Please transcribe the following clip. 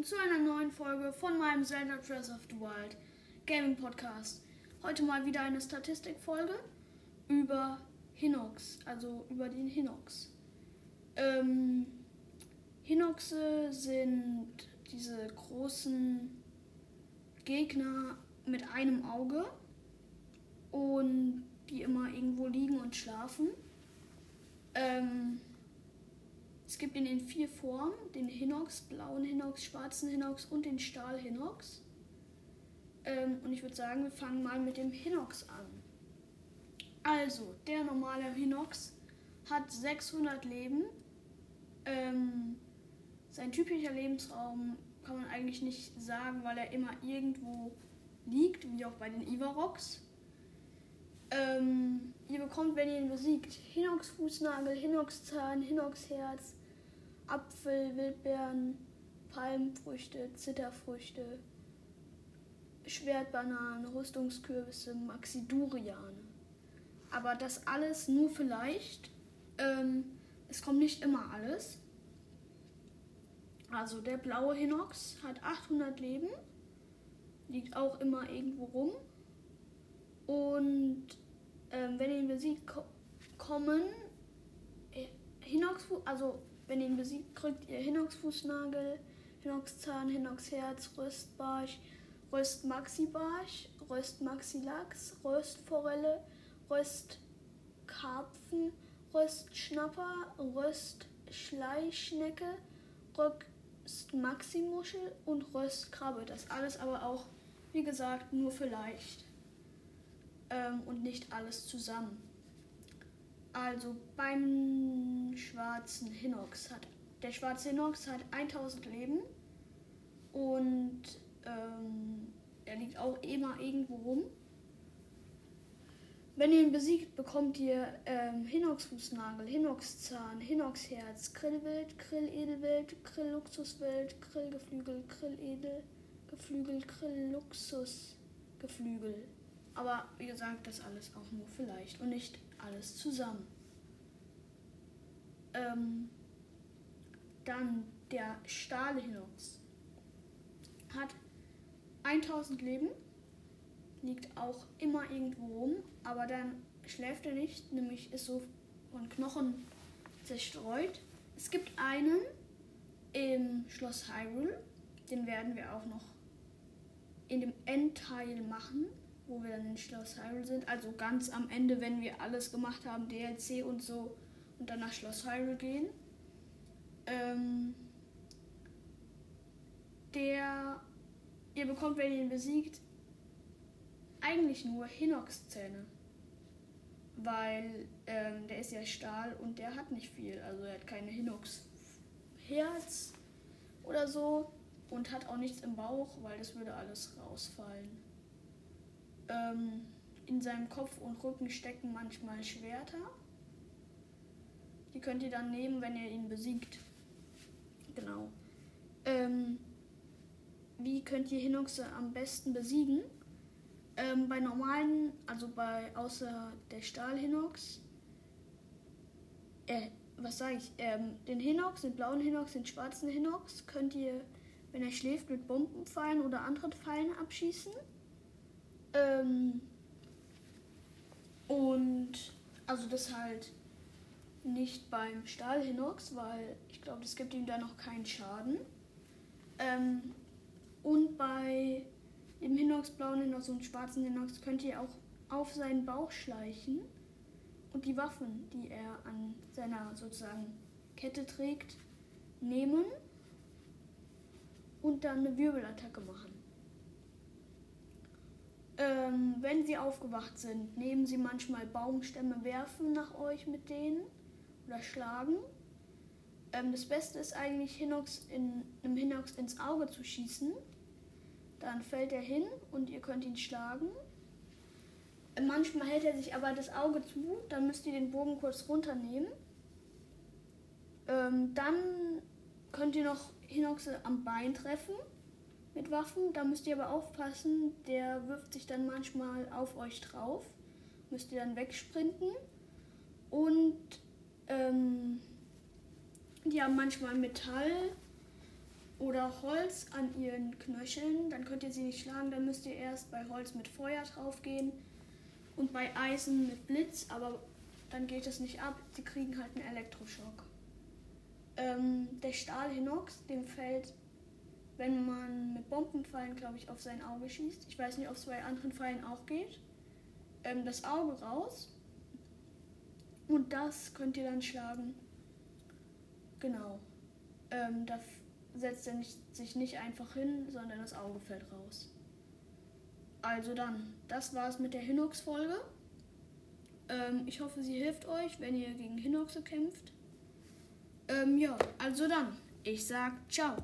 willkommen zu einer neuen Folge von meinem Zelda Breath of the Wild Gaming Podcast. Heute mal wieder eine Statistikfolge über Hinox, also über den Hinox. Ähm, Hinoxe sind diese großen Gegner mit einem Auge und die immer irgendwo liegen und schlafen. Ähm, gibt ihn in vier Formen: den Hinox, blauen Hinox, schwarzen Hinox und den Stahl-Hinox. Ähm, und ich würde sagen, wir fangen mal mit dem Hinox an. Also, der normale Hinox hat 600 Leben. Ähm, sein typischer Lebensraum kann man eigentlich nicht sagen, weil er immer irgendwo liegt, wie auch bei den Ivarox. Ähm, ihr bekommt, wenn ihr ihn besiegt, Hinox-Fußnagel, Hinox-Zahn, Hinox-Herz, Apfel, Wildbeeren, Palmfrüchte, Zitterfrüchte, Schwertbananen, Rüstungskürbisse, Maxiduriane. Aber das alles nur vielleicht. Ähm, es kommt nicht immer alles. Also der blaue Hinox hat 800 Leben, liegt auch immer irgendwo rum. Und ähm, wenn ihn besiegt, kommen äh, Hinox, also wenn ihr ihn besiegt, kriegt ihr Hinox-Fußnagel, Hinox-Zahn, Hinox-Herz, Röstbarsch, Röst-Maxi-Barsch, Röst-Maxi-Lachs, Röstforelle, Röstkarpfen, Röstschnapper, Röstschleischnecke, Röst-Maxi-Muschel und Röstkrabbe. Das alles aber auch, wie gesagt, nur vielleicht ähm, und nicht alles zusammen. Also beim schwarzen Hinox hat der schwarze Hinox hat 1000 Leben und ähm, er liegt auch immer irgendwo rum. Wenn ihr ihn besiegt, bekommt ihr ähm, Hinox-Fußnagel, Hinox-Zahn, Hinox-Herz, Krillwild, Krill-Edelwild, Krill-Luxuswild, Krill-Geflügel, Krill-Edel, Geflügel, Krill-Luxus, Geflügel. Aber wie gesagt, das alles auch nur vielleicht und nicht alles zusammen. Ähm, dann der Stahlhinox hat 1000 Leben, liegt auch immer irgendwo rum, aber dann schläft er nicht, nämlich ist so von Knochen zerstreut. Es gibt einen im Schloss Hyrule, den werden wir auch noch in dem Endteil machen wo wir dann in Schloss Hyrule sind. Also ganz am Ende, wenn wir alles gemacht haben, DLC und so, und dann nach Schloss Hyrule gehen. Ähm, der, ihr bekommt, wenn ihr ihn besiegt, eigentlich nur Hinox-Zähne. Weil ähm, der ist ja Stahl und der hat nicht viel. Also er hat keine Hinox-Herz oder so und hat auch nichts im Bauch, weil das würde alles rausfallen. Ähm, in seinem Kopf und Rücken stecken manchmal Schwerter. Die könnt ihr dann nehmen, wenn ihr ihn besiegt. Genau. Ähm, wie könnt ihr Hinoxe am besten besiegen? Ähm, bei normalen, also bei außer der Stahl-Hinox, äh, was sage ich, ähm, den Hinox, den blauen Hinox, den schwarzen Hinox könnt ihr, wenn er schläft, mit Bombenpfeilen oder anderen Pfeilen abschießen. Ähm, und also das halt nicht beim Stahlhinox, weil ich glaube, das gibt ihm da noch keinen Schaden. Ähm, und bei dem Hinox, blauen Hinox und schwarzen Hinox könnt ihr auch auf seinen Bauch schleichen und die Waffen, die er an seiner sozusagen Kette trägt, nehmen und dann eine Wirbelattacke machen. Ähm, wenn sie aufgewacht sind, nehmen sie manchmal Baumstämme, werfen nach euch mit denen oder schlagen. Ähm, das Beste ist eigentlich, Hinox in, einem Hinox ins Auge zu schießen. Dann fällt er hin und ihr könnt ihn schlagen. Ähm, manchmal hält er sich aber das Auge zu, dann müsst ihr den Bogen kurz runternehmen. Ähm, dann könnt ihr noch Hinoxe am Bein treffen mit Waffen. Da müsst ihr aber aufpassen, der wirft sich dann manchmal auf euch drauf. Müsst ihr dann wegsprinten. Und ähm, die haben manchmal Metall oder Holz an ihren Knöcheln. Dann könnt ihr sie nicht schlagen. Dann müsst ihr erst bei Holz mit Feuer drauf gehen und bei Eisen mit Blitz. Aber dann geht es nicht ab. Sie kriegen halt einen Elektroschock. Ähm, der Stahl Hinox, dem fällt, wenn man mit Bombenpfeilen, glaube ich, auf sein Auge schießt. Ich weiß nicht, ob es bei anderen Pfeilen auch geht. Ähm, das Auge raus. Und das könnt ihr dann schlagen. Genau. Ähm, da setzt er nicht, sich nicht einfach hin, sondern das Auge fällt raus. Also dann, das war's mit der Hinox-Folge. Ähm, ich hoffe, sie hilft euch, wenn ihr gegen Hinoxe kämpft. Ähm, ja, also dann, ich sag ciao.